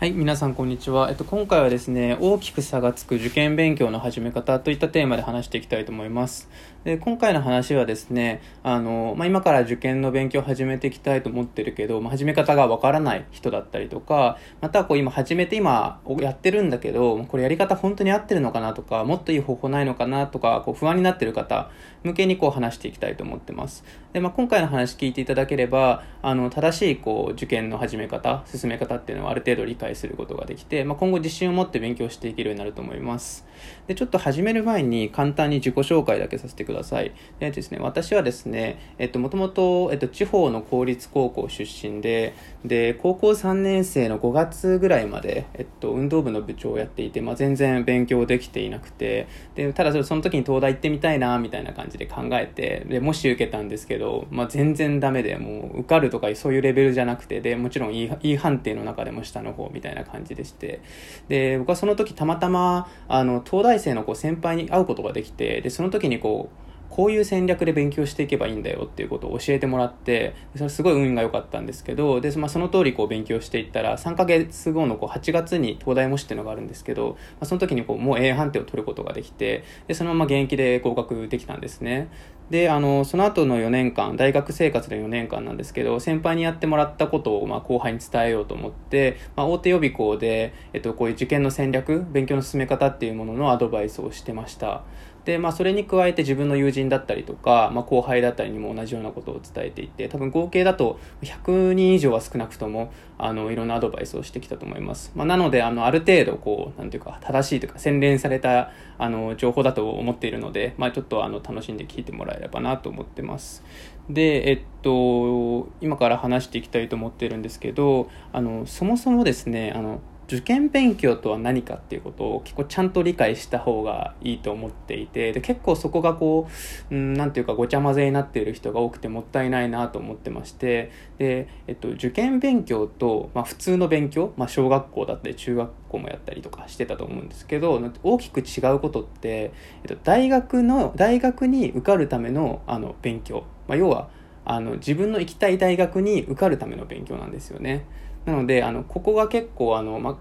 はい、皆さんこんにちは。えっと、今回はですね、大きく差がつく受験勉強の始め方といったテーマで話していきたいと思います。で、今回の話はですね、あの、まあ、今から受験の勉強を始めていきたいと思ってるけど、まあ、始め方がわからない人だったりとか、またこう今始めて今やってるんだけど、これやり方本当に合ってるのかなとか、もっといい方法ないのかなとか、こう不安になってる方向けにこう話していきたいと思ってます。で、まあ、今回の話聞いていただければ、あの、正しいこう受験の始め方、進め方っていうのをある程度理解することができて、まあ、今後自信を持って勉強していけるようになると思います。で、ちょっと始める前に簡単に自己紹介だけさせてください。でですね、私はですね、えっと、もともと、えっと、地方の公立高校出身で、で、高校3年生の5月ぐらいまで、えっと、運動部の部長をやっていて、まあ、全然勉強できていなくて、で、ただその時に東大行ってみたいな、みたいな感じで考えて、で、もし受けたんですけど、まあ、全然ダメで、もう受かるとかそういうレベルじゃなくて、で、もちろん E, e 判定の中でも下の方みたいな感じでして、で、僕はその時たまたま、あの、東大生のこう先輩に会うことができて、で、その時にこう、こういう戦略で勉強していけばいいんだよっていうことを教えてもらってそれすごい運が良かったんですけどで、まあ、その通りこう勉強していったら3ヶ月後のこう8月に東大模試っていうのがあるんですけど、まあ、その時にこうもう A 判定を取ることができてでそのまま現役で合格できたんですね。であのその後の4年間大学生活の4年間なんですけど先輩にやってもらったことをまあ後輩に伝えようと思って、まあ、大手予備校で、えっと、こういう受験の戦略勉強の進め方っていうもののアドバイスをしてました。で、まあ、それに加えて自分の友人だったりとか、まあ、後輩だったりにも同じようなことを伝えていて、多分合計だと100人以上は少なくとも、あの、いろんなアドバイスをしてきたと思います。まあ、なので、あの、ある程度、こう、なんていうか、正しいというか、洗練された、あの、情報だと思っているので、まあ、ちょっと、あの、楽しんで聞いてもらえればなと思ってます。で、えっと、今から話していきたいと思っているんですけど、あの、そもそもですね、あの、受験勉強とは何かっていうことを結構ちゃんと理解した方がいいと思っていてで結構そこがこう何ていうかごちゃ混ぜになっている人が多くてもったいないなと思ってましてで、えっと、受験勉強と、まあ、普通の勉強、まあ、小学校だったり中学校もやったりとかしてたと思うんですけど大きく違うことって、えっと、大学の大学に受かるためのあの勉強、まあ、要はあの自分の行きたい大学に受かるための勉強なんですよね。なのであのここが結構あの、ま、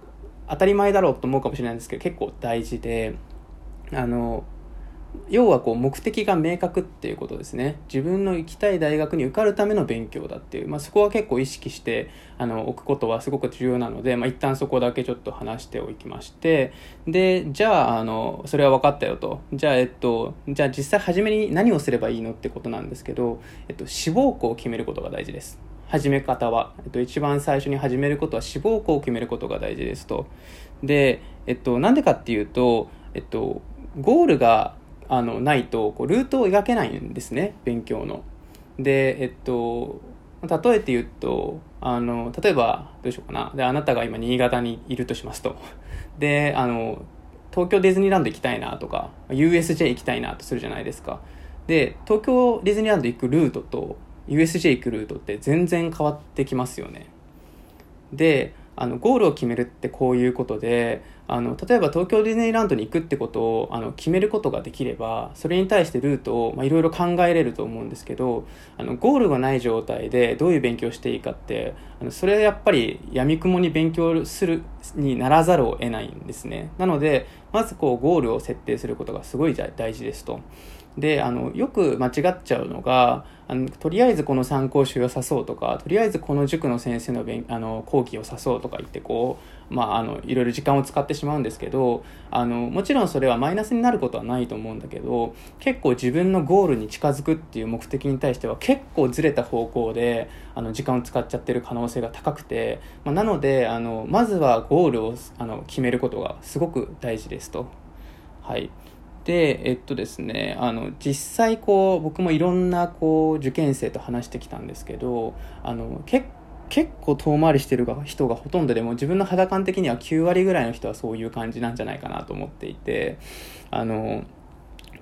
当たり前だろうと思うかもしれないんですけど結構大事であの要はこう目的が明確っていうことですね。自分の行きたい大学に受かるための勉強だっていう、まあ、そこは結構意識してあの置くことはすごく重要なので、まあ、一旦そこだけちょっと話しておきましてでじゃああのそれは分かったよと。じゃあえっとじゃあ実際初めに何をすればいいのってことなんですけど、えっと、志望校を決めることが大事です。始め方は、えっと、一番最初に始めることは志望校を決めることが大事ですと。で、えっと、なんでかっていうと、えっと、ゴールがあのないとこうルートを描けないんですね勉強の。で、えっと、例えて言うとあの例えばどうしようかなであなたが今新潟にいるとしますと であの東京ディズニーランド行きたいなとか USJ 行きたいなとするじゃないですかで東京ディズニーランド行くルートと USJ 行くルートって全然変わってきますよね。であのゴールを決めるってこういうことであの例えば東京ディズニーランドに行くってことをあの決めることができればそれに対してルートをいろいろ考えれると思うんですけどあのゴールがない状態でどういう勉強していいかってあのそれはやっぱりやみくもに勉強するにならざるを得ないんですねなのでまずこうゴールを設定することがすごい大事ですと。であのよく間違っちゃうのがあのとりあえずこの参考書をさそうとかとりあえずこの塾の先生の勉あの講義をさそうとか言ってこう、まあ、あのいろいろ時間を使ってしまうんですけどあのもちろんそれはマイナスになることはないと思うんだけど結構自分のゴールに近づくっていう目的に対しては結構ずれた方向であの時間を使っちゃってる可能性が高くて、まあ、なのであのまずはゴールをあの決めることがすごく大事ですと。はいでえっとですねあの実際こう僕もいろんなこう受験生と話してきたんですけどあの結結構遠回りしてる人がほとんどでも自分の肌感的には9割ぐらいの人はそういう感じなんじゃないかなと思っていてあの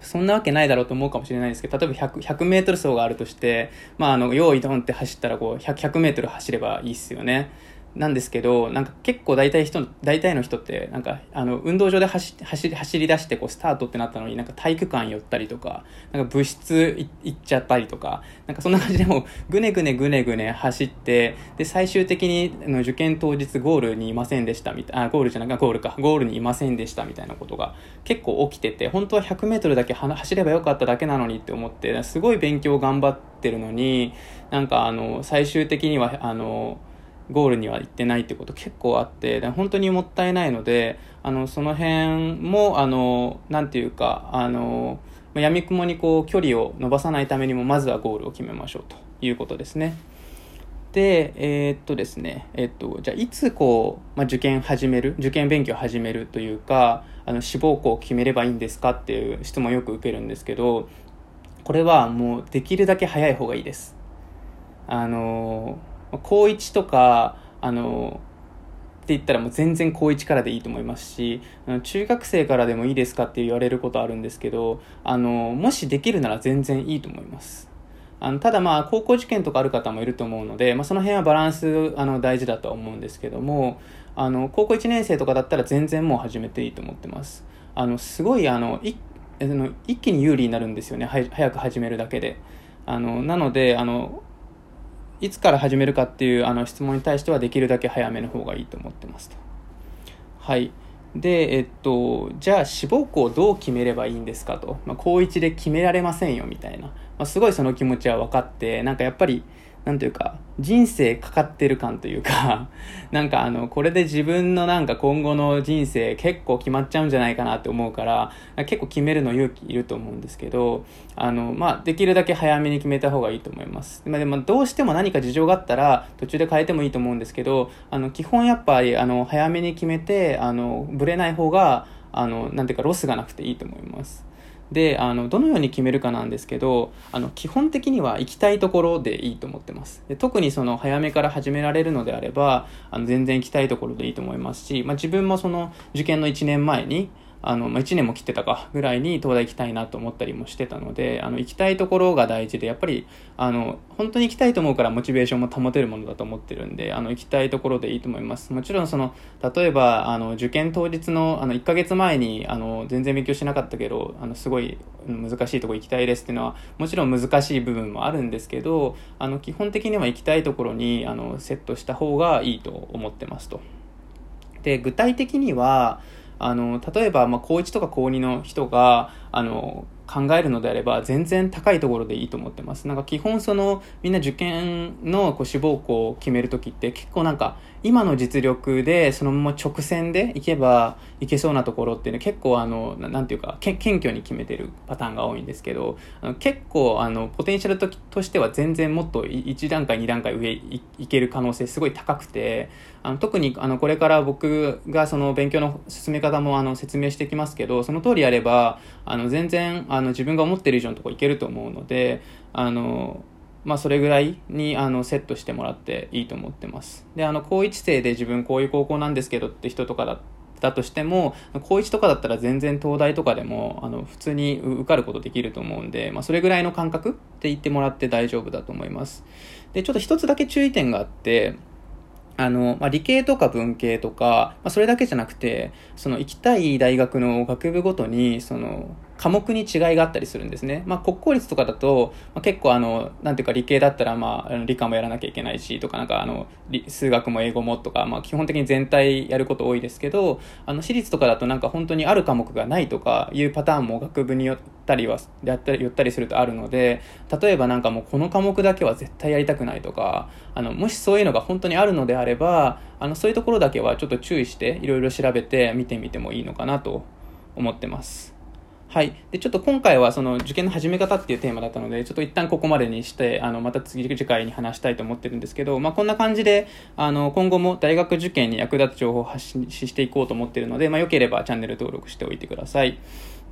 そんなわけないだろうと思うかもしれないですけど、例えば100、100メートル走があるとして、まあ、あの、用意ドンって走ったら、こう、100、100メートル走ればいいっすよね。なんですけど、なんか結構大体人、大体の人って、なんか、あの、運動場で走走り、走り出してこう、スタートってなったのに、なんか体育館寄ったりとか、なんか物質行っちゃったりとか、なんかそんな感じでも、ぐねぐねぐねぐね走って、で、最終的に、あの、受験当日ゴールにいませんでしたみたいな、あ、ゴールじゃなくゴールか、ゴールにいませんでしたみたいなことが結構起きてて、本当は100メートルだけ走ればよかっただけなのにって思って、すごい勉強頑張ってるのに、なんかあの、最終的には、あの、ゴールには行ってないってこと結構あって本当にもったいないのであのその辺もあのなんていうかあのやみくもにこう距離を伸ばさないためにもまずはゴールを決めましょうということですね。で、えー、っとですね、えー、っと、じゃあいつこう、まあ、受験始める、受験勉強始めるというか、あの志望校を決めればいいんですかっていう質問をよく受けるんですけど、これはもうできるだけ早い方がいいです。あのー高1とか、あの、って言ったらもう全然高1からでいいと思いますし、中学生からでもいいですかって言われることあるんですけど、あの、もしできるなら全然いいと思います。あのただまあ高校受験とかある方もいると思うので、まあ、その辺はバランスあの大事だとは思うんですけどもあの高校1年生とかだったら全然もう始めていいと思ってます。あのすごいあのいあの一気に有利になるんですよね。早く始めるだけで。あのなのであのいつから始めるかっていうあの質問に対してはできるだけ早めの方がいいと思ってますと。はい。で、えっと、じゃあ志望校どう決めればいいんですかと。まあ、高1で決められませんよみたいな。まあ、すごいその気持ちは分かって、なんかやっぱり、なんていうか、人生かかってる感というか、なんかあの、これで自分のなんか今後の人生結構決まっちゃうんじゃないかなって思うから、結構決めるの勇気いると思うんですけど、あの、まあ、できるだけ早めに決めた方がいいと思います。まあ、でも、どうしても何か事情があったら、途中で変えてもいいと思うんですけど、あの、基本やっぱり、あの、早めに決めて、あの、ぶれない方が、あの、なんていうか、ロスがなくていいと思います。であのどのように決めるかなんですけどあの基本的には行きたいところでいいと思ってます。で特にその早めから始められるのであればあの全然行きたいところでいいと思いますし、まあ、自分もその受験の1年前にあの、まあ、1年も切ってたかぐらいに東大行きたいなと思ったりもしてたので、あの、行きたいところが大事で、やっぱり、あの、本当に行きたいと思うからモチベーションも保てるものだと思ってるんで、あの、行きたいところでいいと思います。もちろんその、例えば、あの、受験当日の、あの、1ヶ月前に、あの、全然勉強しなかったけど、あの、すごい難しいとこ行きたいですっていうのは、もちろん難しい部分もあるんですけど、あの、基本的には行きたいところに、あの、セットした方がいいと思ってますと。で、具体的には、あの、例えば、まあ、高1とか高2の人が、あの、考えるのであれば全然高いところでいいと思ってます。なんか基本そのみんな受験のこう志望校を決める時って結構なんか今の実力でそのまま直線で行けば行けそうなところってね結構あのなんていうか謙虚に決めてるパターンが多いんですけど結構あのポテンシャルととしては全然もっと1段階2段階上いける可能性すごい高くてあの特にあのこれから僕がその勉強の進め方もあの説明してきますけどその通りやればあの全然ああの自分が思ってる以上のところいけると思うのであのまあ、それぐらいにあのセットしてもらっていいと思ってます。で、あの、高1生で自分こういう高校なんですけどって人とかだったとしても、高1とかだったら全然東大とかでも、あの、普通に受かることできると思うんで、まあ、それぐらいの感覚って言ってもらって大丈夫だと思います。で、ちょっと一つだけ注意点があって、あの、まあ、理系とか文系とか、まあ、それだけじゃなくて、その行きたい大学の学部ごとに、その、科目に違いがあったりするんですね。まあ、国公立とかだと、まあ、結構あの、なんていうか理系だったら、まあ、理科もやらなきゃいけないし、とかなんかあの、数学も英語もとか、まあ、基本的に全体やること多いですけど、あの、私立とかだとなんか本当にある科目がないとかいうパターンも学部によったりは、やったり、寄ったりするとあるので、例えばなんかもうこの科目だけは絶対やりたくないとか、あの、もしそういうのが本当にあるのであれば、あの、そういうところだけはちょっと注意して、いろいろ調べて見てみてもいいのかなと思ってます。はい。で、ちょっと今回はその受験の始め方っていうテーマだったので、ちょっと一旦ここまでにして、あの、また次、次回に話したいと思ってるんですけど、まあ、こんな感じで、あの、今後も大学受験に役立つ情報を発信していこうと思ってるので、まあ、よければチャンネル登録しておいてください。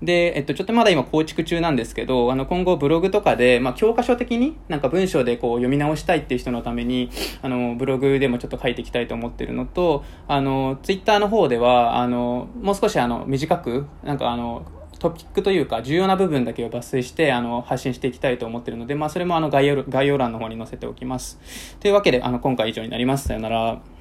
で、えっと、ちょっとまだ今構築中なんですけど、あの、今後ブログとかで、まあ、教科書的になんか文章でこう読み直したいっていう人のために、あの、ブログでもちょっと書いていきたいと思ってるのと、あの、ツイッターの方では、あの、もう少しあの、短く、なんかあの、トピックというか重要な部分だけを抜粋してあの発信していきたいと思ってるので、まあ、それもあの概要概要欄の方に載せておきます。というわけであの今回以上になります。さよなら。